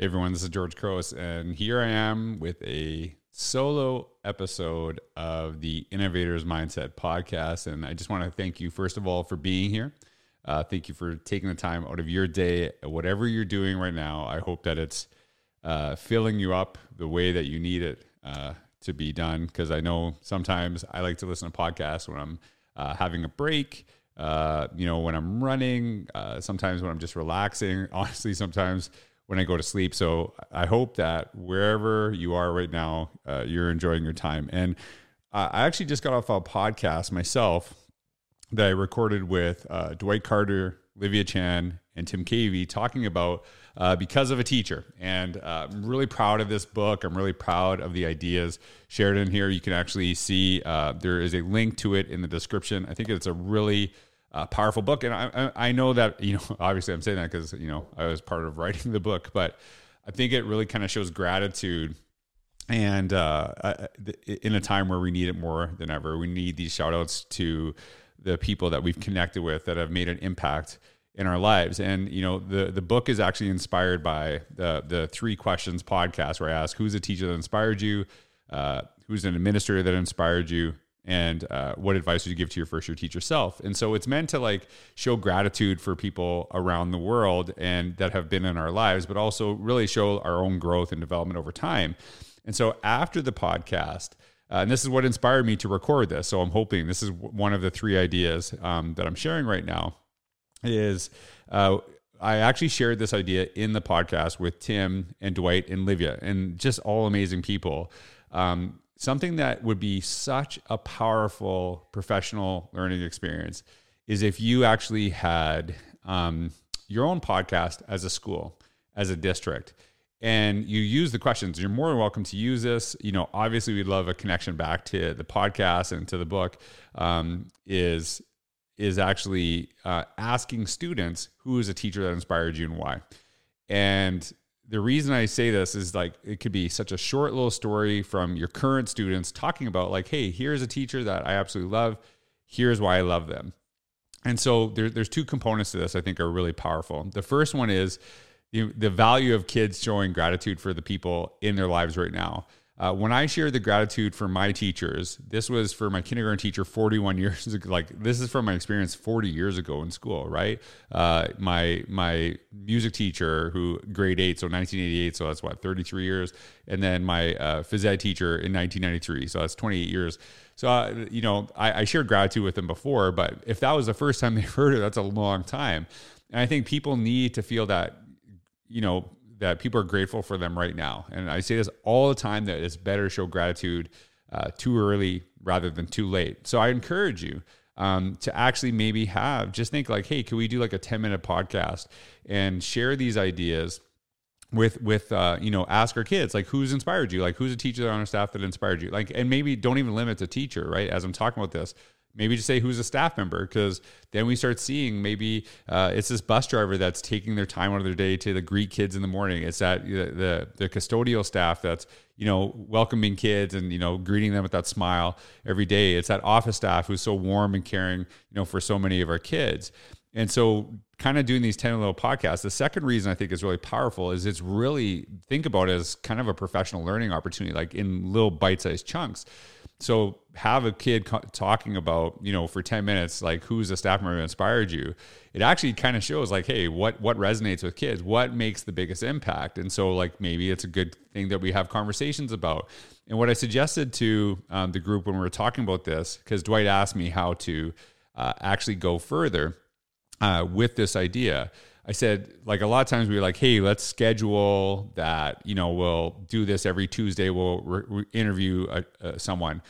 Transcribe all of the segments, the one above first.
Hey everyone, this is George Couros, and here I am with a solo episode of the Innovators Mindset podcast. And I just want to thank you, first of all, for being here. Uh, thank you for taking the time out of your day, whatever you're doing right now. I hope that it's uh, filling you up the way that you need it uh, to be done. Because I know sometimes I like to listen to podcasts when I'm uh, having a break. Uh, you know, when I'm running, uh, sometimes when I'm just relaxing. Honestly, sometimes when I go to sleep. So I hope that wherever you are right now, uh, you're enjoying your time. And I actually just got off a podcast myself that I recorded with uh, Dwight Carter, Livia Chan, and Tim Cavey talking about uh, because of a teacher. And uh, I'm really proud of this book. I'm really proud of the ideas shared in here. You can actually see uh, there is a link to it in the description. I think it's a really uh, powerful book. And I, I know that, you know, obviously I'm saying that because, you know, I was part of writing the book, but I think it really kind of shows gratitude. And uh, in a time where we need it more than ever, we need these shout outs to the people that we've connected with that have made an impact in our lives. And you know, the the book is actually inspired by the the three questions podcast where I ask who's a teacher that inspired you, uh, who's an administrator that inspired you, and uh, what advice would you give to your first year teacher self and so it's meant to like show gratitude for people around the world and that have been in our lives but also really show our own growth and development over time and so after the podcast uh, and this is what inspired me to record this so i'm hoping this is one of the three ideas um, that i'm sharing right now is uh, I actually shared this idea in the podcast with Tim and Dwight and Livia, and just all amazing people. Um, something that would be such a powerful professional learning experience is if you actually had um, your own podcast as a school, as a district, and you use the questions. You're more than welcome to use this. You know, obviously, we'd love a connection back to the podcast and to the book. Um, is is actually uh, asking students who is a teacher that inspired you and why. And the reason I say this is like it could be such a short little story from your current students talking about like, hey, here's a teacher that I absolutely love. Here's why I love them. And so there, there's two components to this I think are really powerful. The first one is the, the value of kids showing gratitude for the people in their lives right now. Uh, when I share the gratitude for my teachers, this was for my kindergarten teacher 41 years ago. Like this is from my experience 40 years ago in school, right? Uh, my my music teacher who grade eight, so 1988, so that's what 33 years, and then my uh, phys ed teacher in 1993, so that's 28 years. So uh, you know, I, I shared gratitude with them before, but if that was the first time they heard it, that's a long time. And I think people need to feel that, you know, that people are grateful for them right now. And I say this all the time that it's better to show gratitude uh, too early rather than too late. So I encourage you um, to actually maybe have just think like, hey, can we do like a 10 minute podcast and share these ideas? with with uh, you know ask our kids like who's inspired you like who's a teacher on our staff that inspired you like and maybe don't even limit to teacher right as i'm talking about this maybe just say who's a staff member because then we start seeing maybe uh, it's this bus driver that's taking their time out of their day to the greet kids in the morning. It's that the, the, custodial staff that's you know welcoming kids and you know greeting them with that smile every day. It's that office staff who's so warm and caring you know for so many of our kids. And so kind of doing these 10 little podcasts the second reason i think is really powerful is it's really think about it as kind of a professional learning opportunity like in little bite-sized chunks so have a kid co- talking about, you know, for 10 minutes, like who's a staff member that inspired you. It actually kind of shows like, hey, what what resonates with kids? What makes the biggest impact? And so like maybe it's a good thing that we have conversations about. And what I suggested to um, the group when we were talking about this, because Dwight asked me how to uh, actually go further uh, with this idea. I said, like a lot of times we were like, hey, let's schedule that. You know, we'll do this every Tuesday. We'll re- interview a, a, someone,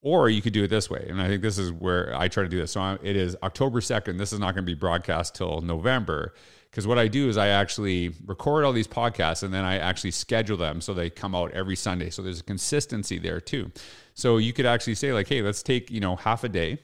or you could do it this way. And I think this is where I try to do this. So I'm, it is October second. This is not going to be broadcast till November because what I do is I actually record all these podcasts and then I actually schedule them so they come out every Sunday. So there's a consistency there too. So you could actually say like, hey, let's take you know half a day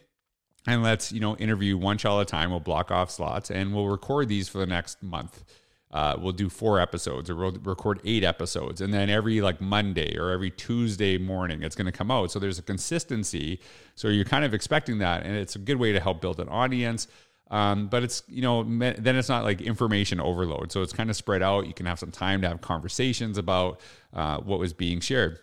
and let's you know interview one child at a time. We'll block off slots and we'll record these for the next month. Uh, we'll do four episodes or we'll record eight episodes. And then every like monday or every tuesday morning it's going to come out. So there's a consistency. So you're kind of expecting that and it's a good way to help build an audience. Um, but it's you know then it's not like information overload, so it's kind of spread out. You can have some time to have conversations about uh, what was being shared,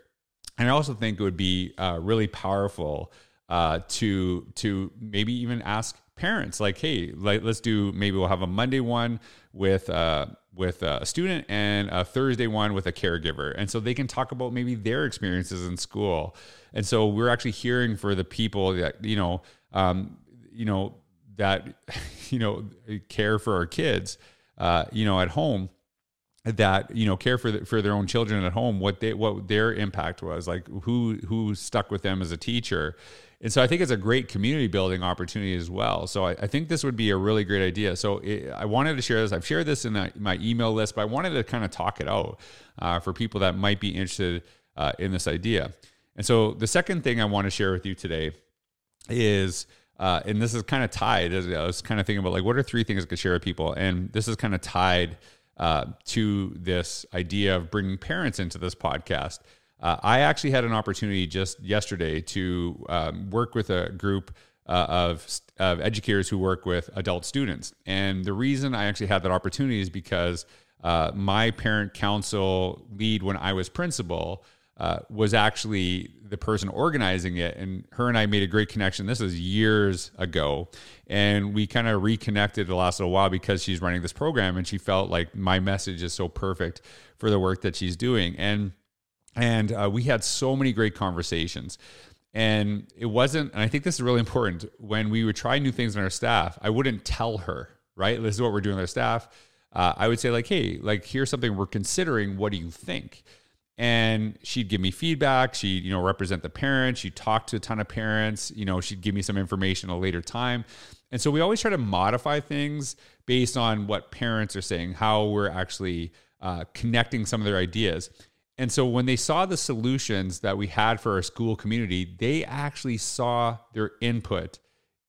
and I also think it would be uh, really powerful uh, to to maybe even ask parents like, hey, let's do maybe we'll have a Monday one with uh, with a student and a Thursday one with a caregiver, and so they can talk about maybe their experiences in school, and so we're actually hearing for the people that you know um, you know that you know care for our kids uh, you know at home that you know care for the, for their own children at home what they what their impact was like who who stuck with them as a teacher and so I think it's a great community building opportunity as well. So I, I think this would be a really great idea. So it, I wanted to share this. I've shared this in my email list, but I wanted to kind of talk it out uh, for people that might be interested uh, in this idea. And so the second thing I want to share with you today is uh, and this is kind of tied. I was kind of thinking about like, what are three things I could share with people? And this is kind of tied uh, to this idea of bringing parents into this podcast. Uh, I actually had an opportunity just yesterday to um, work with a group uh, of, of educators who work with adult students. And the reason I actually had that opportunity is because uh, my parent council lead when I was principal uh, was actually the person organizing it. And her and I made a great connection. This was years ago. And we kind of reconnected the last little while because she's running this program and she felt like my message is so perfect for the work that she's doing. And and uh, we had so many great conversations. And it wasn't, and I think this is really important. When we would try new things in our staff, I wouldn't tell her, right? This is what we're doing with our staff. Uh, I would say, like, hey, like, here's something we're considering. What do you think? And she'd give me feedback. She'd you know represent the parents. She'd talk to a ton of parents. You know she'd give me some information at a later time. And so we always try to modify things based on what parents are saying how we're actually uh, connecting some of their ideas. And so when they saw the solutions that we had for our school community they actually saw their input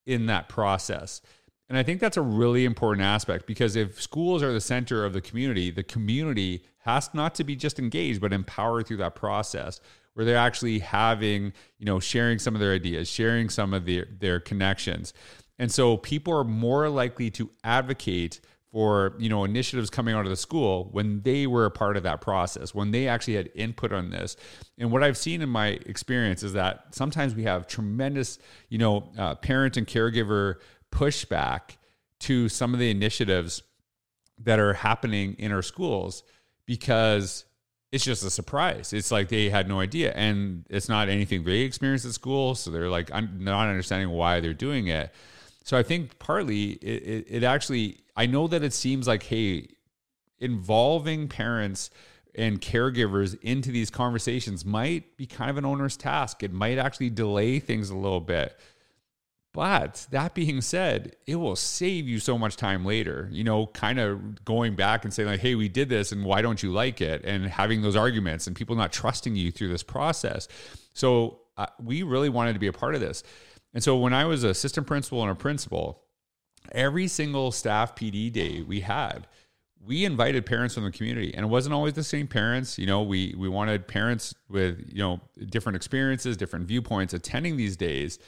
in that process. And I think that's a really important aspect because if schools are the center of the community, the community has not to be just engaged, but empowered through that process where they're actually having, you know, sharing some of their ideas, sharing some of their, their connections. And so people are more likely to advocate for, you know, initiatives coming out of the school when they were a part of that process, when they actually had input on this. And what I've seen in my experience is that sometimes we have tremendous, you know, uh, parent and caregiver pushback to some of the initiatives that are happening in our schools because it's just a surprise. It's like they had no idea, and it's not anything they experienced at school, so they're like I'm not understanding why they're doing it. So I think partly it, it, it actually I know that it seems like hey, involving parents and caregivers into these conversations might be kind of an onerous task. It might actually delay things a little bit. But that being said, it will save you so much time later, you know, kind of going back and saying, like, hey, we did this and why don't you like it? And having those arguments and people not trusting you through this process. So uh, we really wanted to be a part of this. And so when I was assistant principal and a principal, every single staff PD day we had, we invited parents from the community and it wasn't always the same parents you know we we wanted parents with you know different experiences different viewpoints attending these days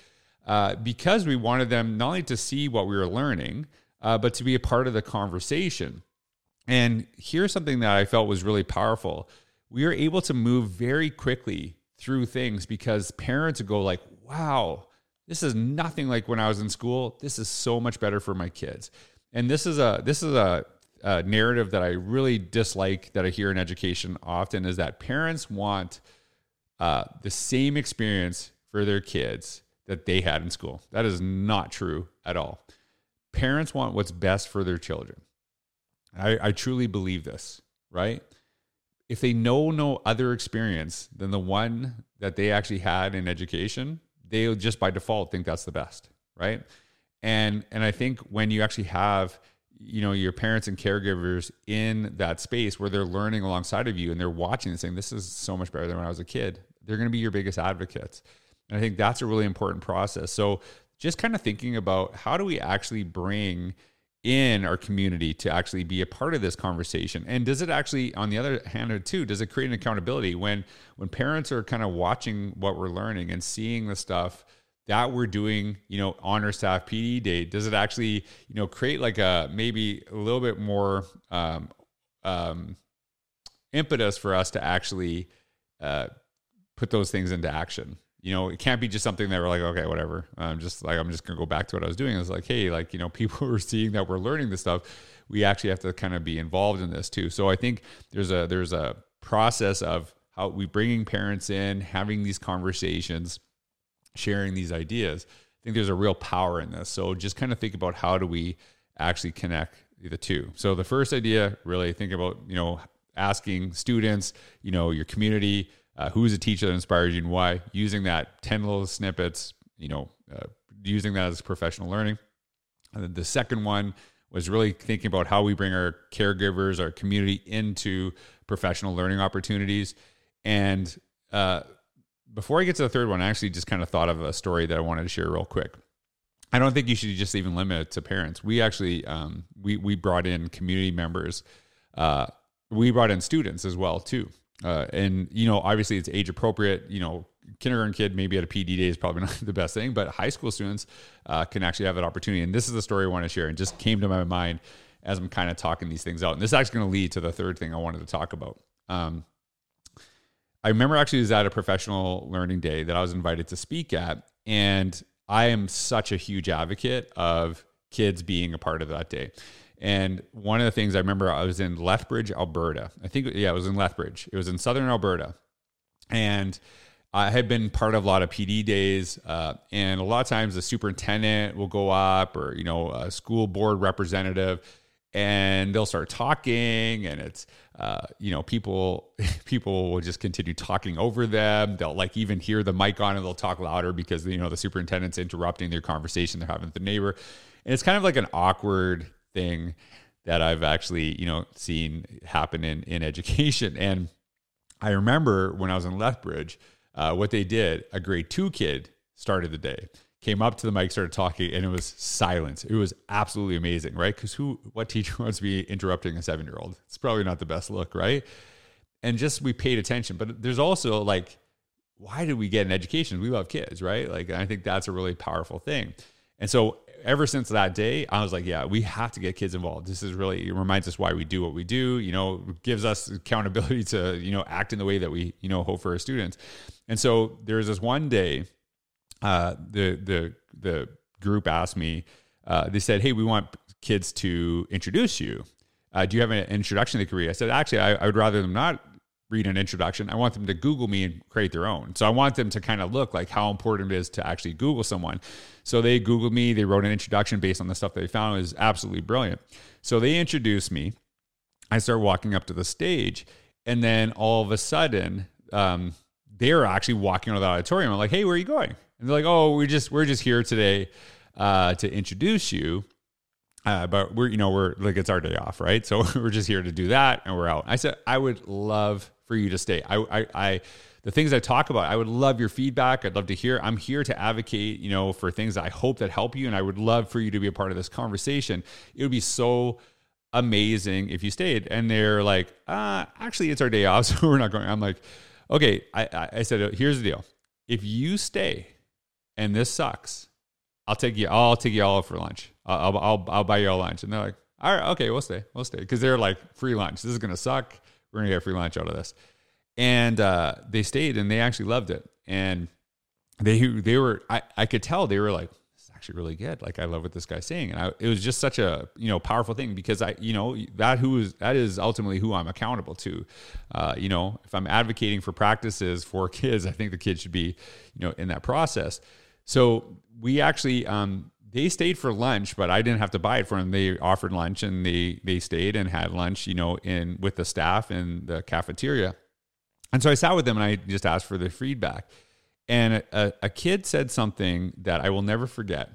uh, because we wanted them not only to see what we were learning, uh, but to be a part of the conversation. And here's something that I felt was really powerful. We were able to move very quickly through things because parents would go like, "Wow, this is nothing like when I was in school. This is so much better for my kids." And this is a this is a, a narrative that I really dislike that I hear in education often is that parents want uh, the same experience for their kids that they had in school. That is not true at all. Parents want what's best for their children. I, I truly believe this, right? If they know no other experience than the one that they actually had in education, they'll just by default think that's the best, right? And and I think when you actually have you know your parents and caregivers in that space where they're learning alongside of you and they're watching and saying this is so much better than when I was a kid, they're going to be your biggest advocates. And I think that's a really important process. So just kind of thinking about how do we actually bring in our community to actually be a part of this conversation and does it actually on the other hand too does it create an accountability when when parents are kind of watching what we're learning and seeing the stuff that we're doing, you know, on our staff PD day? Does it actually, you know, create like a maybe a little bit more um, um, impetus for us to actually uh, put those things into action? You know, it can't be just something that we're like, okay, whatever. I'm just like, I'm just gonna go back to what I was doing. It's like, hey, like, you know, people are seeing that we're learning this stuff. We actually have to kind of be involved in this too. So I think there's a there's a process of how we bringing parents in, having these conversations, sharing these ideas. I think there's a real power in this. So just kind of think about how do we actually connect the two. So the first idea, really think about, you know, asking students, you know, your community, uh, who's a teacher that inspires you and why, using that 10 little snippets, you know, uh, using that as professional learning. And then the second one was really thinking about how we bring our caregivers, our community into professional learning opportunities. And uh, before I get to the third one, I actually just kind of thought of a story that I wanted to share real quick. I don't think you should just even limit it to parents. We actually um, we we brought in community members. Uh, we brought in students as well too, uh, and you know obviously it's age appropriate. You know, kindergarten kid maybe at a PD day is probably not the best thing, but high school students uh, can actually have that opportunity. And this is the story I want to share, and just came to my mind as I'm kind of talking these things out. And this is actually going to lead to the third thing I wanted to talk about. Um, I remember actually was at a professional learning day that I was invited to speak at. And I am such a huge advocate of kids being a part of that day. And one of the things I remember, I was in Lethbridge, Alberta. I think, yeah, it was in Lethbridge. It was in southern Alberta. And I had been part of a lot of PD days, uh, and a lot of times the superintendent will go up, or you know, a school board representative, and they'll start talking and it's uh, you know people people will just continue talking over them they'll like even hear the mic on and they'll talk louder because you know the superintendent's interrupting their conversation they're having with the neighbor and it's kind of like an awkward thing that i've actually you know seen happen in in education and i remember when i was in lethbridge uh, what they did a grade two kid started the day came up to the mic, started talking, and it was silence. It was absolutely amazing, right? Because who, what teacher wants to be interrupting a seven year old? It's probably not the best look, right? And just we paid attention. But there's also like, why did we get an education? We love kids, right? Like, I think that's a really powerful thing. And so ever since that day, I was like, yeah, we have to get kids involved. This is really, reminds us why we do what we do, you know, gives us accountability to, you know, act in the way that we, you know, hope for our students. And so there was this one day uh, the the the group asked me. Uh, they said, "Hey, we want kids to introduce you. Uh, do you have an introduction to the career?" I said, "Actually, I, I would rather them not read an introduction. I want them to Google me and create their own. So I want them to kind of look like how important it is to actually Google someone. So they Googled me. They wrote an introduction based on the stuff they found. It was absolutely brilliant. So they introduced me. I start walking up to the stage, and then all of a sudden, um, they're actually walking out of the auditorium. I'm like, "Hey, where are you going?" And they're like, "Oh, we just we're just here today uh, to introduce you." Uh, but we're you know we're like it's our day off, right? So we're just here to do that, and we're out. I said I would love for you to stay. I, I, I the things I talk about, I would love your feedback. I'd love to hear. I'm here to advocate, you know, for things I hope that help you, and I would love for you to be a part of this conversation. It would be so amazing if you stayed. And they're like, uh, actually, it's our day off, so we're not going. I'm like, okay. I, I said, here's the deal. If you stay and this sucks, I'll take you. I'll take you all for lunch. I'll, I'll, I'll buy you all lunch. And they're like, all right, okay, we'll stay, we'll stay, because they're like free lunch. This is gonna suck. We're gonna get free lunch out of this. And uh, they stayed, and they actually loved it. And they they were, I, I could tell they were like, it's actually really good. Like I love what this guy's saying, and I, it was just such a you know powerful thing because I you know that who is that is ultimately who I'm accountable to. Uh, you know, if I'm advocating for practices for kids, I think the kids should be you know in that process. So we actually um, they stayed for lunch, but I didn't have to buy it for them. They offered lunch and they they stayed and had lunch, you know, in with the staff in the cafeteria. And so I sat with them and I just asked for their feedback. And a, a kid said something that I will never forget.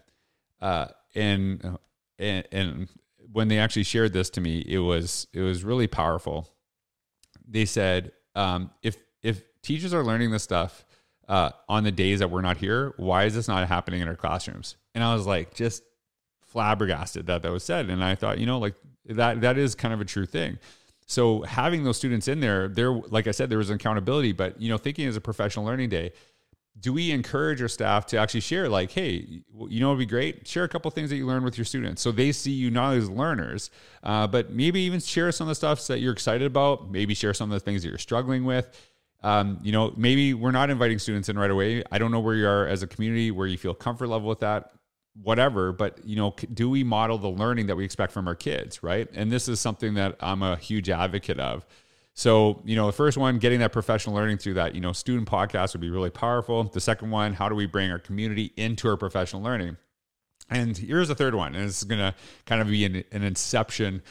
Uh, and, and and when they actually shared this to me, it was it was really powerful. They said, um, if if teachers are learning this stuff uh, on the days that we're not here, why is this not happening in our classrooms? And I was like, just flabbergasted that that was said. And I thought, you know, like that that is kind of a true thing. So having those students in there, there, like I said, there was accountability. But you know, thinking as a professional learning day, do we encourage our staff to actually share like hey you know it'd be great share a couple things that you learned with your students so they see you not as learners uh, but maybe even share some of the stuff that you're excited about maybe share some of the things that you're struggling with um, you know maybe we're not inviting students in right away i don't know where you are as a community where you feel comfort level with that whatever but you know do we model the learning that we expect from our kids right and this is something that i'm a huge advocate of so, you know, the first one, getting that professional learning through that, you know, student podcast would be really powerful. The second one, how do we bring our community into our professional learning? And here's the third one, and it's going to kind of be an, an inception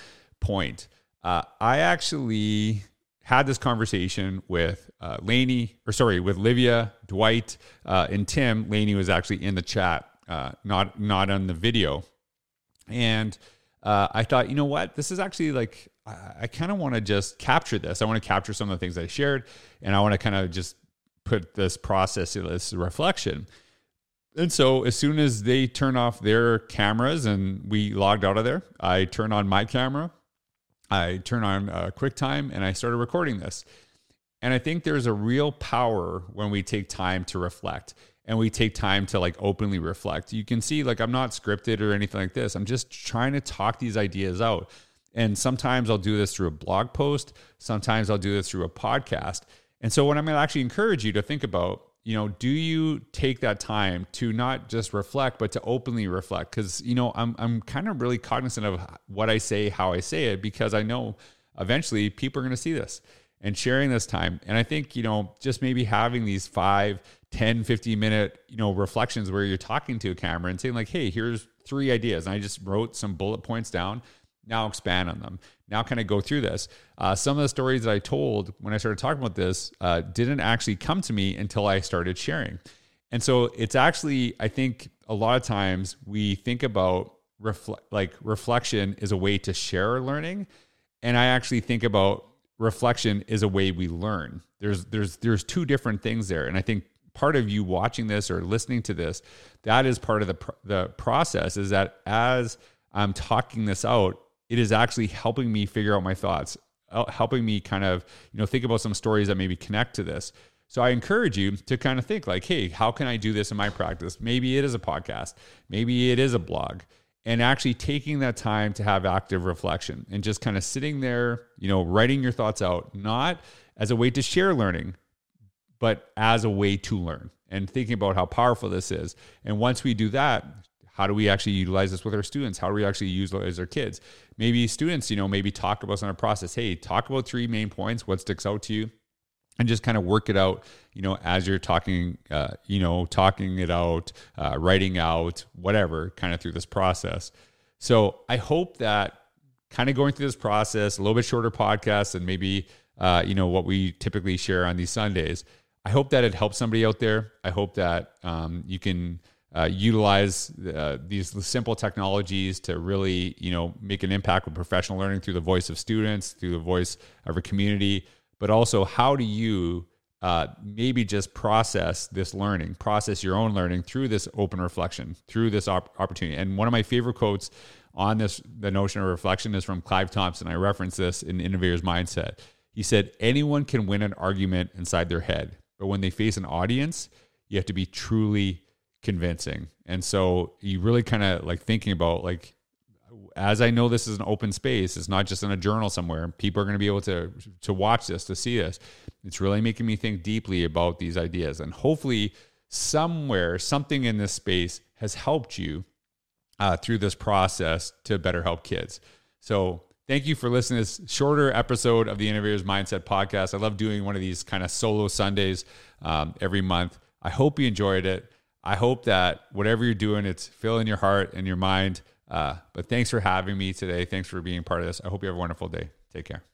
point. Uh, I actually had this conversation with uh, Lainey, or sorry, with Livia, Dwight, uh, and Tim. Lainey was actually in the chat, uh, not not on the video, and uh, I thought, you know what, this is actually like I, kind of want to just capture this. I want to capture some of the things I shared, and I want to kind of just put this process, this reflection. And so, as soon as they turn off their cameras and we logged out of there, I turn on my camera, I turn on uh, QuickTime, and I started recording this. And I think there's a real power when we take time to reflect and we take time to like openly reflect. You can see, like, I'm not scripted or anything like this. I'm just trying to talk these ideas out. And sometimes I'll do this through a blog post, sometimes I'll do this through a podcast. And so, what I'm going to actually encourage you to think about, you know, do you take that time to not just reflect, but to openly reflect? Because, you know, I'm, I'm kind of really cognizant of what I say, how I say it, because I know eventually people are going to see this and sharing this time. And I think, you know, just maybe having these five, 10, 15 minute, you know, reflections where you're talking to a camera and saying, like, hey, here's three ideas. And I just wrote some bullet points down now expand on them now kind of go through this? Uh, some of the stories that i told when i started talking about this uh, didn't actually come to me until i started sharing. And so it's actually i think a lot of times we think about like reflection is a way to share learning. And i actually think about reflection is a way we learn. There's there's there's two different things there. And i think part of you watching this or listening to this that is part of the the process is that as i'm talking this out it is actually helping me figure out my thoughts, helping me kind of, you know, think about some stories that maybe connect to this. So I encourage you to kind of think like, hey, how can I do this in my practice? Maybe it is a podcast, maybe it is a blog, and actually taking that time to have active reflection and just kind of sitting there, you know, writing your thoughts out, not as a way to share learning, but as a way to learn and thinking about how powerful this is. And once we do that, how do we actually utilize this with our students? How do we actually utilize our kids? Maybe students, you know, maybe talk about some of the process. Hey, talk about three main points. What sticks out to you? And just kind of work it out, you know, as you're talking, uh, you know, talking it out, uh, writing out, whatever, kind of through this process. So I hope that kind of going through this process, a little bit shorter podcast and maybe, uh, you know, what we typically share on these Sundays. I hope that it helps somebody out there. I hope that um, you can uh, utilize uh, these simple technologies to really, you know, make an impact with professional learning through the voice of students, through the voice of a community, but also how do you uh, maybe just process this learning, process your own learning through this open reflection, through this op- opportunity. And one of my favorite quotes on this, the notion of reflection, is from Clive Thompson. I reference this in Innovator's Mindset. He said, "Anyone can win an argument inside their head, but when they face an audience, you have to be truly." Convincing. And so you really kind of like thinking about like as I know this is an open space, it's not just in a journal somewhere. People are going to be able to to watch this, to see this. It's really making me think deeply about these ideas, and hopefully, somewhere, something in this space has helped you uh, through this process to better help kids. So, thank you for listening to this shorter episode of the Innovators Mindset podcast. I love doing one of these kind of solo Sundays um, every month. I hope you enjoyed it. I hope that whatever you're doing, it's filling your heart and your mind. Uh, but thanks for having me today. Thanks for being part of this. I hope you have a wonderful day. Take care.